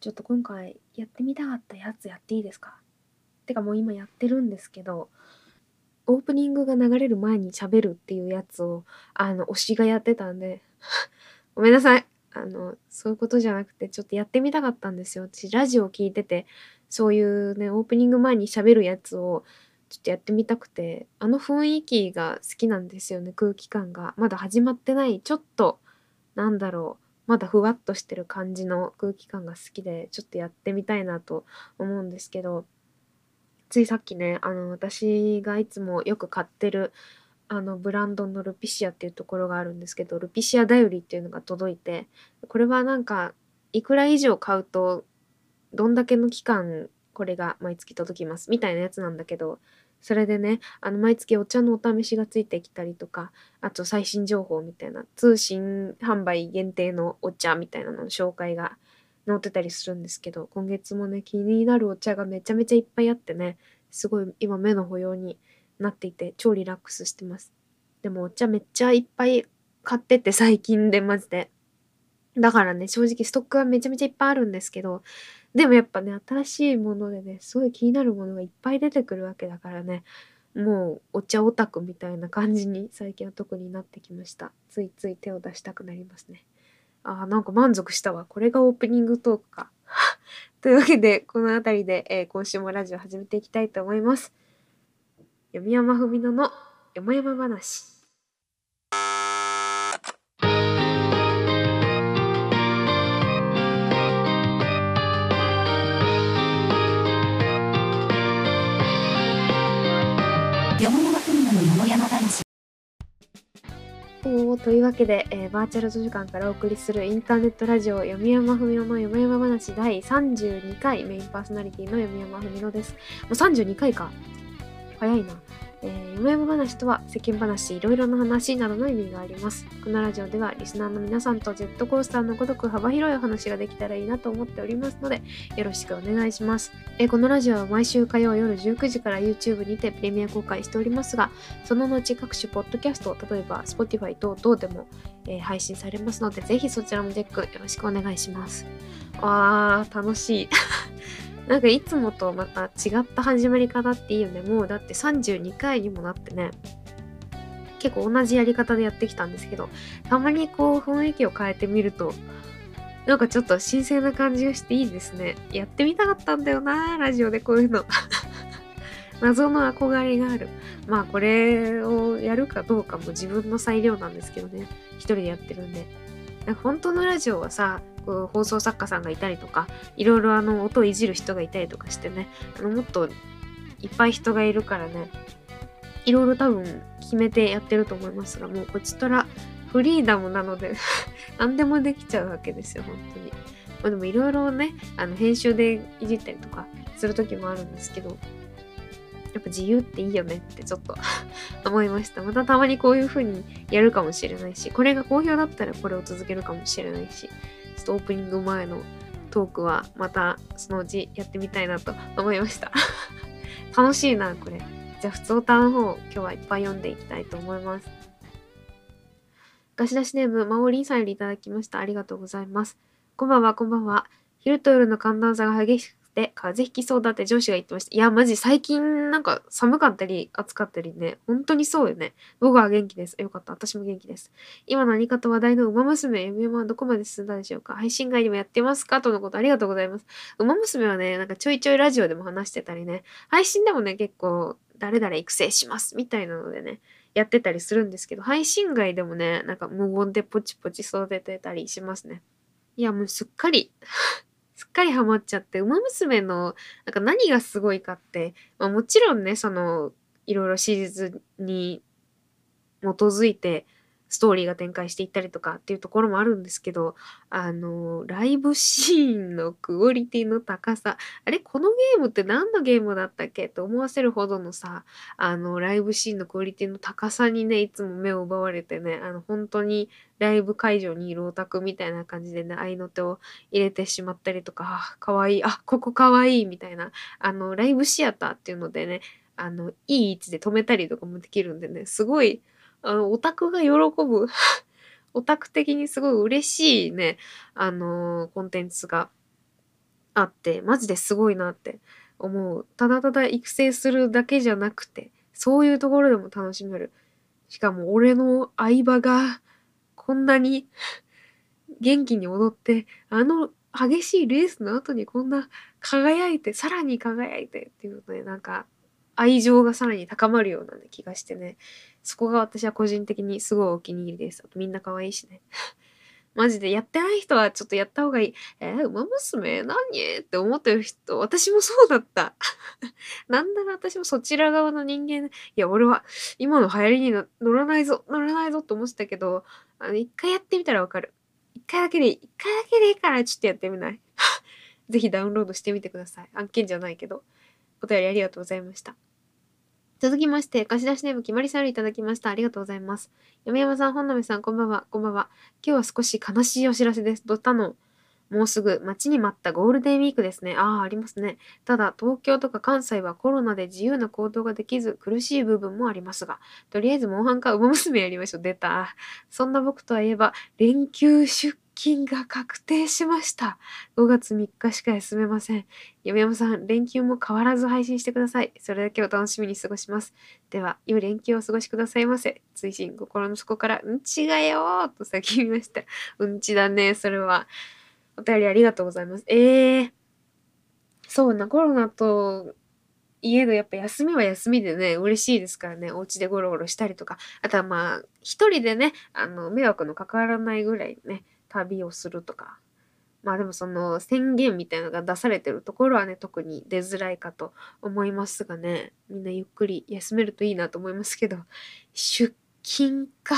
ちょっと今回やってみたかったやつやっていいですか？てかもう今やってるんですけど、オープニングが流れる前に喋るっていうやつを、あの、推しがやってたんで、ごめんなさい。あの、そういうことじゃなくて、ちょっとやってみたかったんですよ。私、ラジオ聞いてて、そういうね、オープニング前に喋るやつを、ちょっとやってみたくて、あの雰囲気が好きなんですよね、空気感が。まだ始まってない、ちょっと、なんだろう、まだふわっとしてる感じの空気感が好きで、ちょっとやってみたいなと思うんですけど、ついさっきね、あの、私がいつもよく買ってる、あの、ブランドのルピシアっていうところがあるんですけど、ルピシアだよりっていうのが届いて、これはなんか、いくら以上買うと、どんだけの期間、これが毎月届きます、みたいなやつなんだけど、それでね、あの、毎月お茶のお試しがついてきたりとか、あと最新情報みたいな、通信販売限定のお茶みたいなのの紹介が載ってたりするんですけど、今月もね、気になるお茶がめちゃめちゃいっぱいあってね、すごい今目の保養になっていて、超リラックスしてます。でもお茶めっちゃいっぱい買ってて最近でマジで。だからね、正直ストックはめちゃめちゃいっぱいあるんですけど、でもやっぱね、新しいものでね、すごい気になるものがいっぱい出てくるわけだからね、もうお茶オタクみたいな感じに最近は特になってきました。ついつい手を出したくなりますね。ああ、なんか満足したわ。これがオープニングトークか。というわけで、この辺りで、えー、今週もラジオ始めていきたいと思います。読山文乃のよもやま話。というわけで、えー、バーチャル図書館からお送りするインターネットラジオ読山文乃の読山話第32回メインパーソナリティの読山文乃です。もう32回か。早いな。えー、よも話とは世間話、いろいろな話などの意味があります。このラジオではリスナーの皆さんとジェットコースターのごとく幅広いお話ができたらいいなと思っておりますので、よろしくお願いします。えー、このラジオは毎週火曜夜19時から YouTube にてプレミア公開しておりますが、その後各種ポッドキャスト、例えば Spotify 等々でも、えー、配信されますので、ぜひそちらもチェックよろしくお願いします。あー、楽しい。なんかいつもとまた違った始まり方っていいよね。もうだって32回にもなってね。結構同じやり方でやってきたんですけど、たまにこう雰囲気を変えてみると、なんかちょっと新鮮な感じがしていいですね。やってみたかったんだよな、ラジオでこういうの。謎の憧れがある。まあこれをやるかどうかも自分の裁量なんですけどね。一人でやってるんで。本当のラジオはさ、こう放送作家さんがいたりとかいろいろあの音をいじる人がいたりとかしてねあのもっといっぱい人がいるからねいろいろ多分決めてやってると思いますがもうこちとらフリーダムなので 何でもできちゃうわけですよ本当に。まあ、でもいろいろねあの編集でいじったりとかする時もあるんですけどやっぱ自由っていいよねってちょっと 思いました。またたまにこういう風にやるかもしれないし、これが好評だったらこれを続けるかもしれないし、ちょっとオープニング前のトークはまたそのうちやってみたいなと思いました 楽しいな、これ。じゃあ、普通歌の方、今日はいっぱい読んでいきたいと思います。ガシ出しネーム、マオリンさんよりいただきました。ありがとうございます。こんばんは、こんばんは。昼と夜の寒暖差が激しで風邪ひきそうだって上司が言ってました。いや、マジ最近なんか寒かったり暑かったりね、本当にそうよね。僕は元気です。よかった。私も元気です。今何かと話題の馬娘、夢はどこまで進んだでしょうか？配信外にもやってますか？とのことありがとうございます。馬娘はね、なんかちょいちょいラジオでも話してたりね、配信でもね、結構誰々育成しますみたいなのでね、やってたりするんですけど、配信外でもね、なんか無言でポチポチ育ててたりしますね。いや、もうすっかりすっかりハマっちゃって、ウマ娘の、なんか何がすごいかって、まあ、もちろんね、その、いろいろ史実に基づいて、ストーリーが展開していったりとかっていうところもあるんですけど、あの、ライブシーンのクオリティの高さ、あれこのゲームって何のゲームだったっけ？と思わせるほどのさ、あの、ライブシーンのクオリティの高さにね、いつも目を奪われてね、あの、本当にライブ会場にいるオタクみたいな感じでね、合いの手を入れてしまったりとか、あ、かわいい、あ、ここかわいいみたいな、あの、ライブシアターっていうのでね、あの、いい位置で止めたりとかもできるんでね、すごい、あの、オタクが喜ぶ オタク的にすごい嬉しいね、あのー、コンテンツがあって、マジですごいなって思う。ただただ育成するだけじゃなくて、そういうところでも楽しめる。しかも俺の相葉がこんなに 元気に踊って、あの激しいレースの後にこんな輝いて、さらに輝いてっていうので、なんか愛情がさらに高まるような、気がしてね。そこが私は個人的にすごいお気に入りです。あとみんな可愛いしね。マジでやってない人はちょっとやった方がいい。えー、馬娘何？って思ってる人、私もそうだった。なんだら私もそちら側の人間、いや、俺は今の流行りに乗らないぞ、乗らないぞって思ってたけど、あの、一回やってみたらわかる。一回だけでいい。一回だけでいいからちょっとやってみない ぜひダウンロードしてみてください。案件じゃないけど。お便りありがとうございました。続きまして、貸し出しネーム決まりさんいただきました。ありがとうございます。山山さん、本並さん、こんばんは。こんばんは。今日は少し悲しいお知らせです。どったのもうすぐ待ちに待ったゴールデンウィークですね。ああ、ありますね。ただ、東京とか関西はコロナで自由な行動ができず苦しい部分もありますが、とりあえずモンハンか馬娘やりましょう。出た。そんな僕とはいえば、連休出勤が確定しました。5月3日しか休めません。嫁山さん、連休も変わらず配信してください。それだけを楽しみに過ごします。では、良い連休をお過ごしくださいませ。追伸、心の底から、うんちがよーと叫びました。うんちだね、それは。お便りありがとうございます。えー、そうな、コロナといえどやっぱ休みは休みでね、嬉しいですからね、お家でゴロゴロしたりとか、あとはまあ、一人でね、あの、迷惑のかからないぐらいね、旅をするとか。まあでもその宣言みたいなのが出されてるところはね、特に出づらいかと思いますがね、みんなゆっくり休めるといいなと思いますけど、出勤か。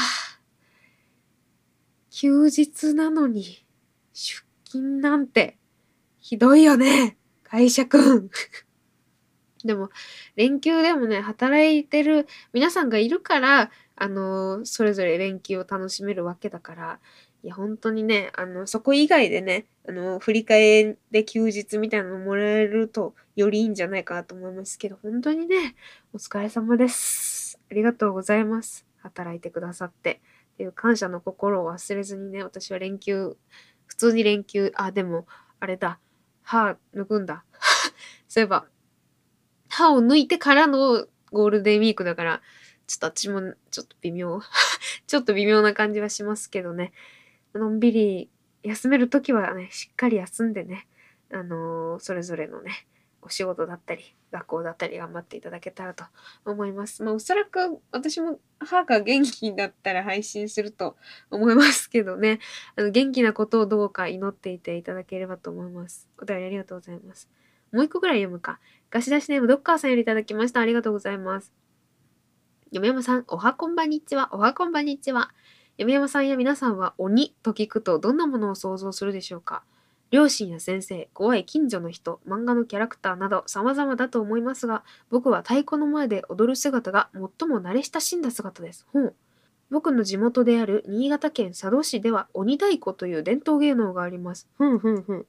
休日なのに、出勤なんて、ひどいよね、会社くん。でも、連休でもね、働いてる皆さんがいるから、あのそれぞれ連休を楽しめるわけだから、いや、本当にね、あの、そこ以外でね、あの、振り替えで休日みたいなのもらえるとよりいいんじゃないかなと思いますけど、本当にね、お疲れ様です。ありがとうございます。働いてくださって。っていう感謝の心を忘れずにね、私は連休、普通に連休、あ、でも、あれだ、歯抜くんだ。そういえば、歯を抜いてからのゴールデンウィークだから、ちょっと私もちょっと微妙。ちょっと微妙な感じはしますけどね。のんびり休めるときはね、しっかり休んでね、あのー、それぞれのね、お仕事だったり、学校だったり頑張っていただけたらと思います。まあおそらく私も母が元気だったら配信すると思いますけどね、あの元気なことをどうか祈っていていただければと思います。お便りありがとうございます。もう一個ぐらい読むか。ガシ出しネームドッカーさんよりいただきました。ありがとうございます。嫁山さん、おはこんばんにちは。おはこんばんにちは。山山さんや皆さんは鬼と聞くとどんなものを想像するでしょうか？両親や先生、怖い近所の人、漫画のキャラクターなど様々だと思いますが、僕は太鼓の前で踊る姿が最も慣れ親しんだ姿です。ほう。僕の地元である新潟県佐渡市では鬼太鼓という伝統芸能があります。ふんふんふん。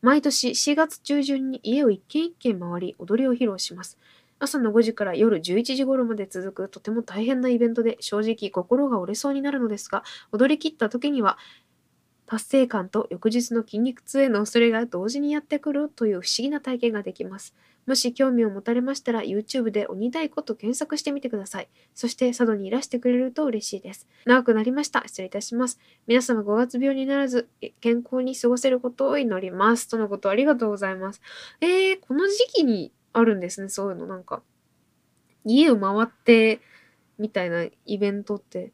毎年4月中旬に家を一軒一軒回り踊りを披露します。朝の5時から夜11時頃まで続くとても大変なイベントで正直心が折れそうになるのですが、踊り切った時には達成感と翌日の筋肉痛への恐れが同時にやってくるという不思議な体験ができます。もし興味を持たれましたら YouTube で鬼太鼓と検索してみてください。そして佐渡にいらしてくれると嬉しいです。長くなりました。失礼いたします。皆様5月病にならず健康に過ごせることを祈ります。とのことありがとうございます。えー、この時期にあるんですね、そういうの。なんか、家を回ってみたいなイベントって、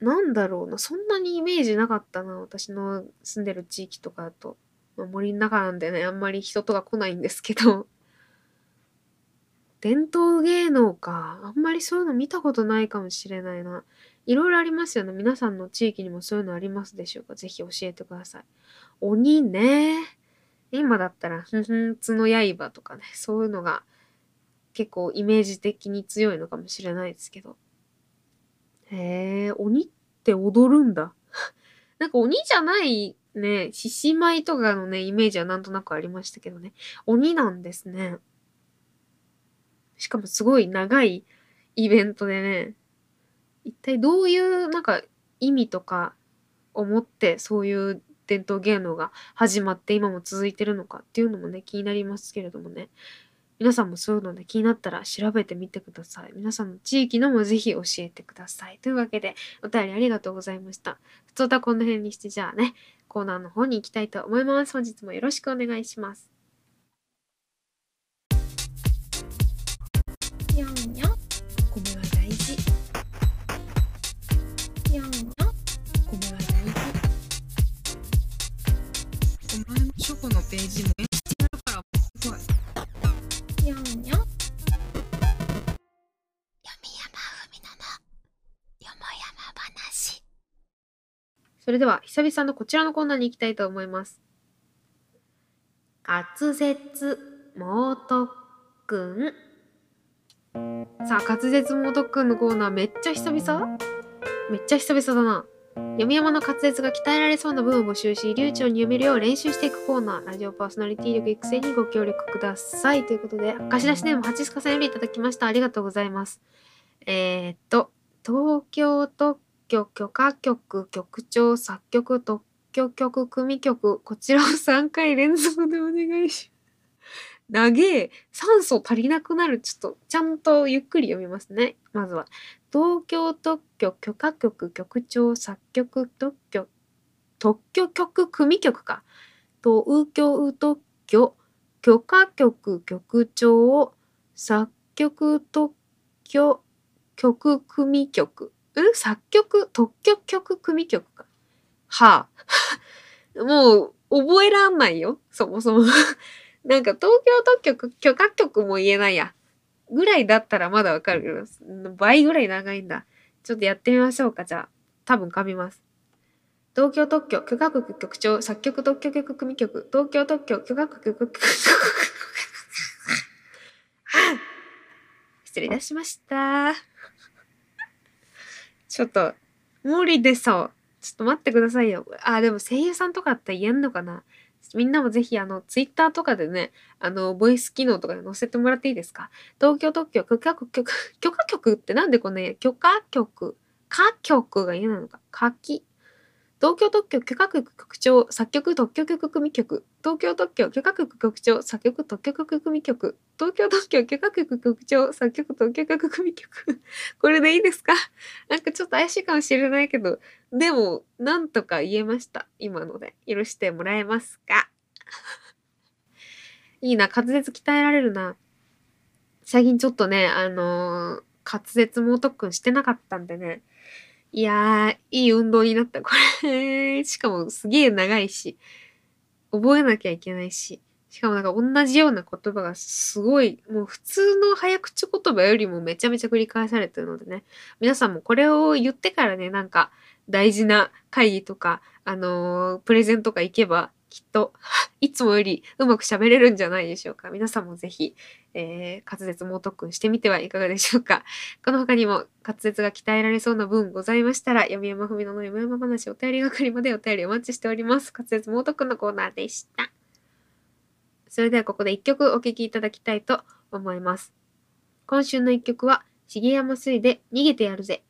なんだろうな、そんなにイメージなかったな、私の住んでる地域とかだと。まあ、森の中なんでね、あんまり人とか来ないんですけど。伝統芸能か。あんまりそういうの見たことないかもしれないな。いろいろありますよね。皆さんの地域にもそういうのありますでしょうかぜひ教えてください。鬼ね。今だったら、ふんふんつの刃とかね、そういうのが結構イメージ的に強いのかもしれないですけど。へえ、鬼って踊るんだ。なんか鬼じゃないね、獅子舞とかのね、イメージはなんとなくありましたけどね。鬼なんですね。しかもすごい長いイベントでね、一体どういうなんか意味とか思ってそういう伝統芸能が始まって今も続いてるのかっていうのもね、気になりますけれどもね。皆さんもそういうので気になったら調べてみてください。皆さんの地域のもぜひ教えてください。というわけで、お便りありがとうございました。普通はこの辺にして、じゃあね、コーナーの方に行きたいと思います。本日もよろしくお願いします。それでは久々のこちらのコーナーに行きたいと思います。滑舌猛特訓。さあ、滑舌猛特訓のコーナーめっちゃ久々？めっちゃ久々だな。読み山の滑舌が鍛えられそうな文を募集し、流暢に読めるよう練習していくコーナー、ラジオパーソナリティ力育成にご協力ください。ということで、貸し出しネーム、ハチスカさんよりいただきました。ありがとうございます。えー、っと、東京都許可局、局長、作曲、特許局、組曲、こちらを3回連続でお願いします。長え。酸素足りなくなる。ちょっと、ちゃんとゆっくり読みますね。まずは。東京特許許可局局長作曲特許特許局組曲か。東京特許許可局局長作曲特許曲組曲うん作曲、特許曲組曲か。はあ。もう、覚えらんないよ。そもそも なんか、東京特許許可局も言えないや。ぐらいだったらまだわかるけど、倍ぐらい長いんだ。ちょっとやってみましょうか、じゃあ。多分噛みます。東京特許許可局局長作曲特許曲組曲東京特許許可局局失礼いたしました。ちょっと、無理でさ。ちょっと待ってくださいよ。あ、でも声優さんとかって言えんのかなみんなもぜひ、あの、ツイッターとかでね、あの、ボイス機能とかで載せてもらっていいですか？東京特許許可局、許可局ってなんでこの、ね、許可局、可局が嫌なのか書き。東京特許許可局局長作曲特許局組曲。東京特許許可局局長作曲特許局組曲。東京特許許可局局長作曲特許局組曲。これでいいですか？なんかちょっと怪しいかもしれないけど。でもなんとか言えました。今ので。許してもらえますか？いいな。滑舌鍛えられるな。最近ちょっとねあのー、滑舌猛特訓してなかったんでね。いやー、いい運動になった。これ。しかもすげえ長いし、覚えなきゃいけないし、しかもなんか同じような言葉がすごい、もう普通の早口言葉よりもめちゃめちゃ繰り返されてるのでね、皆さんもこれを言ってからね、なんか大事な会議とか、あのー、プレゼントとか行けば、きっと、いつもよりうまく喋れるんじゃないでしょうか。皆さんもぜひ、えー、滑舌猛特訓してみてはいかがでしょうか。この他にも滑舌が鍛えられそうな文ございましたら、読み山文乃の読み山話お便り係までお便りお待ちしております。滑舌猛特訓のコーナーでした。それではここで一曲お聴きいただきたいと思います。今週の一曲は、重山水で逃げてやるぜ。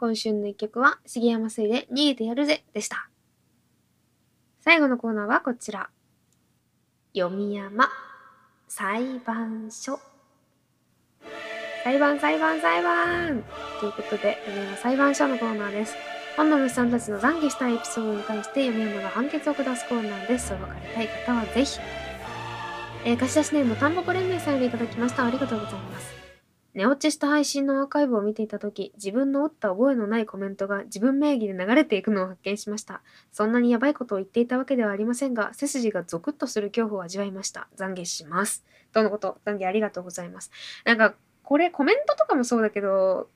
今週の一曲は、杉山水で逃げてやるぜでした。最後のコーナーはこちら。読み山裁判所。裁判裁判裁判ということで、読山裁判所のコーナーです。本の虫さんたちの懺悔したいエピソードに対して読山が判決を下すコーナーです。そう分かりたい方はぜひ。えー、貸し出しネーム、たんぽぽ連盟さんよりいただきました。ありがとうございます。寝落ちした配信のアーカイブを見ていたとき、自分の打った覚えのないコメントが自分名義で流れていくのを発見しました。そんなにやばいことを言っていたわけではありませんが、背筋がゾクッとする恐怖を味わいました。懺悔します。とのこと、懺悔ありがとうございます。なんか、これコメントとかもそうだけど、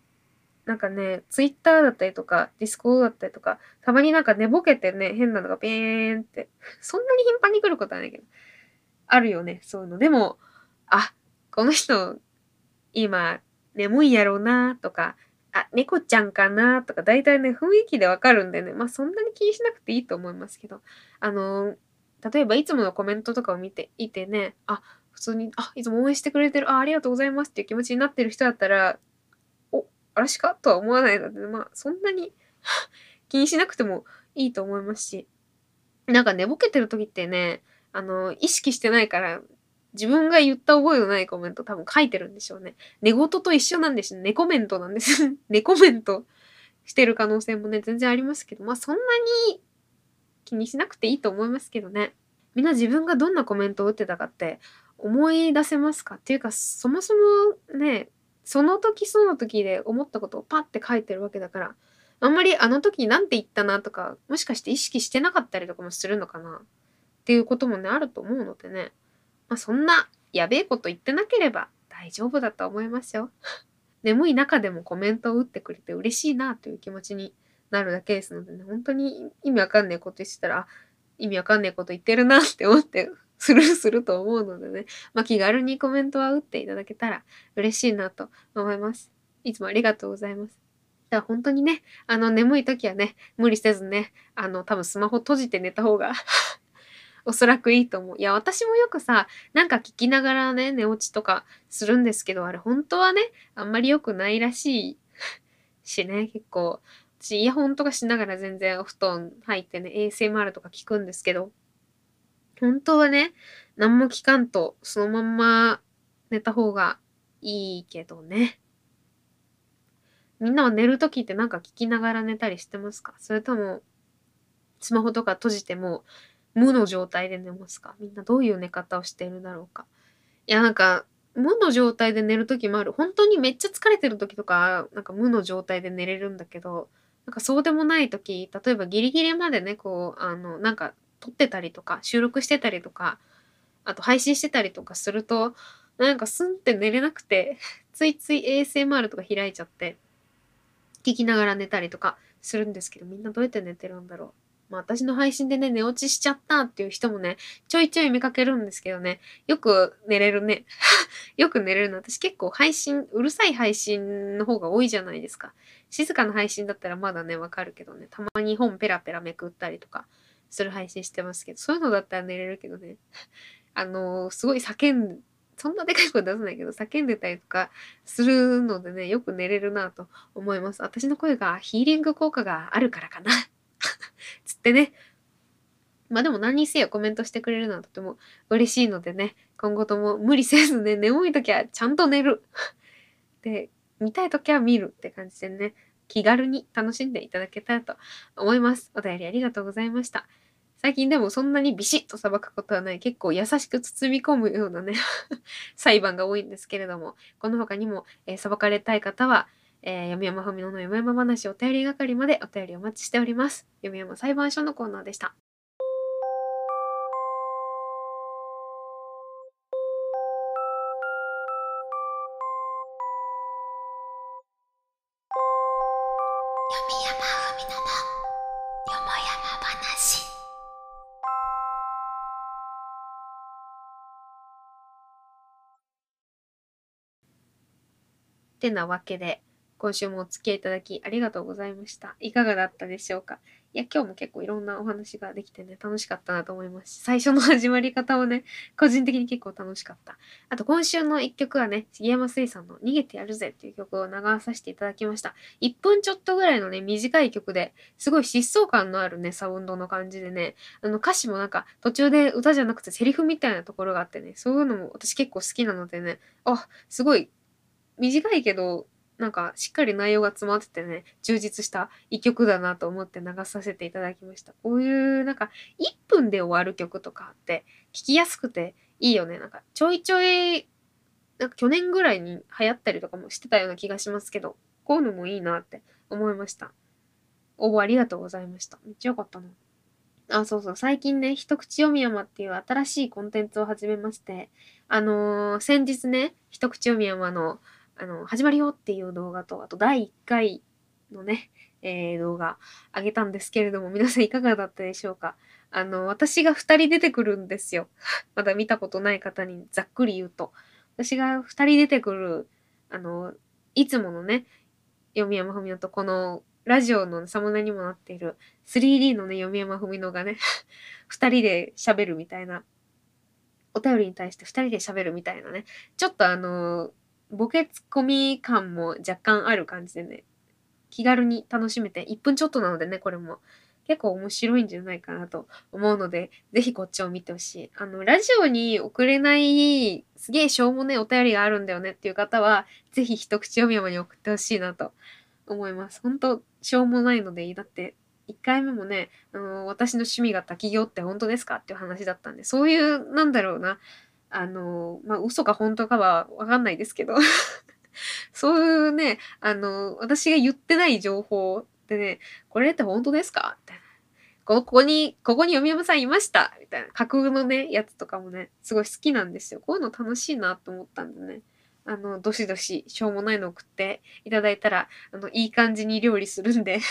なんかね、ツイッターだったりとか、ディスコードだったりとか、たまになんか寝ぼけてね、変なのがペーンって、そんなに頻繁に来ることはないけど、あるよね、そういうの。でも、あ、この人、今、眠いやろうなとか、あ、猫ちゃんかなとか、だいたいね、雰囲気でわかるんでね、まあそんなに気にしなくていいと思いますけど、あの、例えばいつものコメントとかを見ていてね、あ、普通に、あ、いつも応援してくれてる、あ、ありがとうございますっていう気持ちになってる人だったら、お、嵐かとは思わないので、まあそんなに 気にしなくてもいいと思いますし、なんか寝ぼけてる時ってね、あの、意識してないから、自分が言った覚えのないコメント多分書いてるんでしょうね。寝言と一緒なんです。寝コメントなんです。寝コメントしてる可能性もね、全然ありますけど、まあそんなに気にしなくていいと思いますけどね。みんな自分がどんなコメントを打ってたかって思い出せますか？っていうか、そもそもね、その時その時で思ったことをパッて書いてるわけだから、あんまりあの時なんて言ったなとか、もしかして意識してなかったりとかもするのかなっていうこともね、あると思うのでね。まあ、そんなやべえこと言ってなければ大丈夫だと思いますよ。眠い中でもコメントを打ってくれて嬉しいなという気持ちになるだけですのでね、本当に意味わかんないこと言ってたら、意味わかんないこと言ってるなって思って スルーすると思うのでね、まあ、気軽にコメントは打っていただけたら嬉しいなと思います。いつもありがとうございます。だから本当にね、あの眠い時はね、無理せずね、あの多分スマホ閉じて寝た方がおそらくいいと思う。いや、私もよくさ、なんか聞きながらね、寝落ちとかするんですけど、あれ本当はね、あんまり良くないらしい しね、結構。私イヤホンとかしながら全然お布団入ってね、ASMR とか聞くんですけど、本当はね、何も聞かんと、そのまんま寝た方がいいけどね。みんなは寝るときってなんか聞きながら寝たりしてますか？それとも、スマホとか閉じても、無の状態で寝ますか？みんなどういう寝方をしているだろうか？いや、なんか、無の状態で寝るときもある。本当にめっちゃ疲れてるときとか、なんか無の状態で寝れるんだけど、なんかそうでもないとき、例えばギリギリまでね、こう、あの、なんか撮ってたりとか、収録してたりとか、あと配信してたりとかすると、なんかスンって寝れなくて、ついつい ASMR とか開いちゃって、聞きながら寝たりとかするんですけど、みんなどうやって寝てるんだろう？まあ私の配信でね、寝落ちしちゃったっていう人もね、ちょいちょい見かけるんですけどね、よく寝れるね。よく寝れるの。私結構配信、うるさい配信の方が多いじゃないですか。静かな配信だったらまだね、わかるけどね、たまに本ペラペラめくったりとかする配信してますけど、そういうのだったら寝れるけどね、あのーすごい叫ん、そんなでかい声出さないけど、叫んでたりとかするのでね、よく寝れるなと思います。私の声がヒーリング効果があるからかな。つってね。まあでも何にせよコメントしてくれるのはとても嬉しいのでね、今後とも無理せずね、眠い時はちゃんと寝る。で、見たい時は見るって感じでね、気軽に楽しんでいただけたらと思います。お便りありがとうございました。最近でもそんなにビシッと裁くことはない、結構優しく包み込むようなね、裁判が多いんですけれども、この他にも、えー裁かれたい方は、えー、読山文乃の読山話お便り係までお便りお待ちしております。読山裁判所のコーナーでした。読山文乃のよもやま話てなわけで、今週もお付き合いいただきありがとうございました。いかがだったでしょうか？いや、今日も結構いろんなお話ができてね、楽しかったなと思いますし、最初の始まり方もね、個人的に結構楽しかった。あと今週の一曲はね、杉山水さんの逃げてやるぜっていう曲を流させていただきました。1分ちょっとぐらいのね、短い曲で、すごい疾走感のあるね、サウンドの感じでね、あの歌詞もなんか途中で歌じゃなくてセリフみたいなところがあってね、そういうのも私結構好きなのでね、あ、すごい短いけど、なんかしっかり内容が詰まっててね、充実した一曲だなと思って流させていただきました。こういうなんか1分で終わる曲とかって聞きやすくていいよね。なんかちょいちょい、なんか去年ぐらいに流行ったりとかもしてたような気がしますけど、こういうのもいいなって思いました。応募ありがとうございました。めっちゃよかったな。あ、そうそう。最近ね、一口読み山っていう新しいコンテンツを始めまして、あのー先日ね、一口読み山の、あの始まるよっていう動画と、あと第1回のね、えー動画上げたんですけれども、皆さんいかがだったでしょうか？あの、私が2人出てくるんですよ。まだ見たことない方にざっくり言うと。私が2人出てくる、あの、いつものね、読山文乃とこのラジオのサムネにもなっている 3D のね、読山文乃がね、2人で喋るみたいな、お便りに対して2人で喋るみたいなね、ちょっとあの、ボケツッコミ感も若干ある感じでね、気軽に楽しめて、1分ちょっとなのでね、これも。結構面白いんじゃないかなと思うので、ぜひこっちを見てほしい。あの、ラジオに送れない、すげえしょうもねお便りがあるんだよねっていう方は、ぜひ一口読み山に送ってほしいなと思います。本当しょうもないのでいい。だって、1回目もね、あの私の趣味が滝行って本当ですかっていう話だったんで、そういう、なんだろうな、あの、まあ、嘘か本当かはわかんないですけど、そういうね、あの、私が言ってない情報でね、これって本当ですか？みたいな。ここに、ここに読山さんいました？みたいな。架空のね、やつとかもね、すごい好きなんですよ。こういうの楽しいなと思ったんでね。あの、どしどし、しょうもないの送っていただいたら、あの、いい感じに料理するんで、ぜ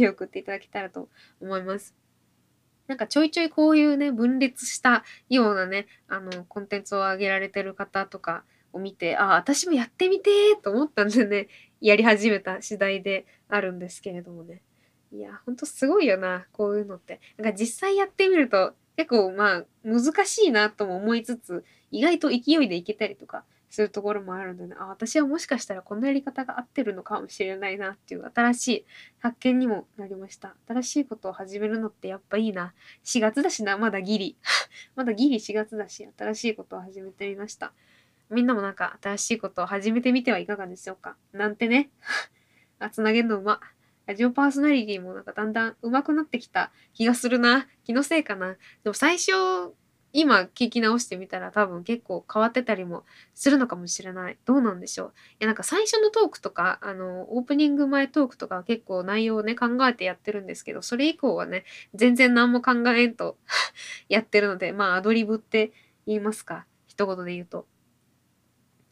ひ送っていただけたらと思います。なんかちょいちょいこういうね、分裂したようなね、あの、コンテンツを上げられてる方とかを見て、ああ、私もやってみてーと思ったんでね、やり始めた次第であるんですけれどもね。いや、ほんとすごいよな、こういうのって。なんか実際やってみると、結構まあ、難しいなとも思いつつ、意外と勢いでいけたりとかするところもあるんでね、あ、私はもしかしたらこのやり方が合ってるのかもしれないなっていう新しい発見にもなりました。新しいことを始めるのってやっぱいいな。4月だしな、まだギリ。まだギリ4月だし、新しいことを始めてみました。みんなもなんか新しいことを始めてみてはいかがでしょうか。なんてね。あ、つなげるのうま。ラジオパーソナリティもなんかだんだん上手くなってきた気がするな。気のせいかな。でも最初、今聞き直してみたら多分結構変わってたりもするのかもしれない。どうなんでしょう。いやなんか最初のトークとか、あの、オープニング前トークとかは結構内容をね考えてやってるんですけど、それ以降はね、全然何も考えんと やってるので、まあアドリブって言いますか。一言で言うと。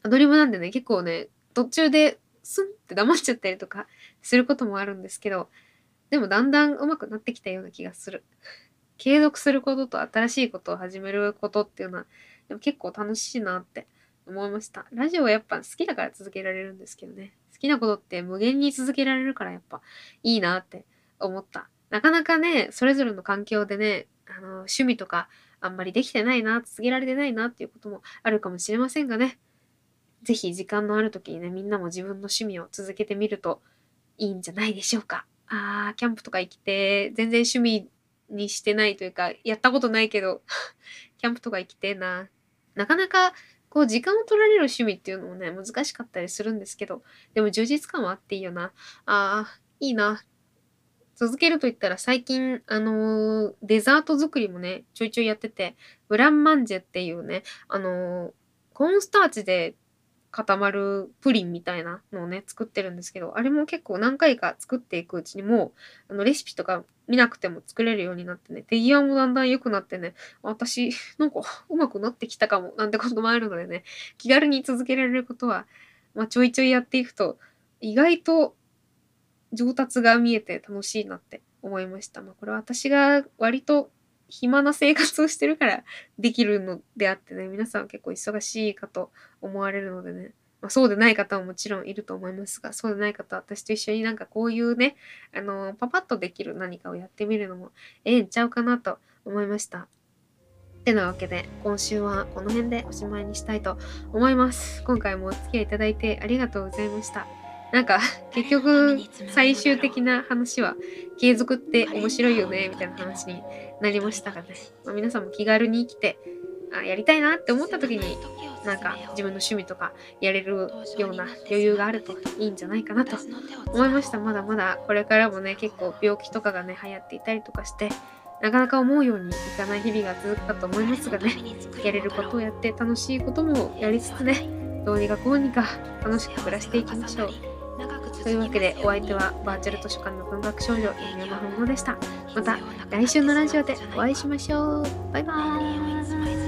アドリブなんでね、結構ね、途中でスンって黙っちゃったりとかすることもあるんですけど、でもだんだん上手くなってきたような気がする。継続することと新しいことを始めることっていうのは、でも結構楽しいなって思いました。ラジオはやっぱ好きだから続けられるんですけどね。好きなことって無限に続けられるからやっぱいいなって思った。なかなかね、それぞれの環境でね、あの、趣味とかあんまりできてないな、続けられてないなっていうこともあるかもしれませんがね。ぜひ時間のある時にね、みんなも自分の趣味を続けてみるといいんじゃないでしょうか。あー、キャンプとか行きて、全然趣味にしてないというか、やったことないけど、キャンプとか行きてえな。なかなか、こう、時間を取られる趣味っていうのもね、難しかったりするんですけど、でも充実感はあっていいよな。あー、いいな。続けると言ったら最近、あのーデザート作りもね、ちょいちょいやってて、ブランマンジェっていうね、あのーコーンスターチで固まるプリンみたいなのをね、作ってるんですけど、あれも結構何回か作っていくうちにもう、あの、レシピとか見なくても作れるようになってね、手際もだんだん良くなってね、私、なんか上手くなってきたかも、なんてこともあるのでね、気軽に続けられることは、まあ、ちょいちょいやっていくと、意外と上達が見えて楽しいなって思いました。まあ、これは私が割と暇な生活をしてるからできるのであってね、皆さんは結構忙しいかと思われるのでね、まあ、そうでない方ももちろんいると思いますが、そうでない方は私と一緒になんかこういうね、あのパパッとできる何かをやってみるのもええんちゃうかなと思いました。てなわけで、今週はこの辺でおしまいにしたいと思います。今回もお付き合いいただいてありがとうございました。なんか、結局、最終的な話は、継続って面白いよね、みたいな話になりましたがね。まあ、皆さんも気軽に生きて、あやりたいなって思った時になんか自分の趣味とかやれるような余裕があるといいんじゃないかなと思いましたまだまだこれからもね結構病気とかがね流行っていたりとかしてなかなか思うようにいかない日々が続くかと思いますがねやれることをやって楽しいこともやりつつねどうにかこうにか楽しく暮らしていきましょうというわけでお相手はバーチャル図書館の文学少女犬山本でした。また来週のラジオでお会いしましょう。バイバーイ。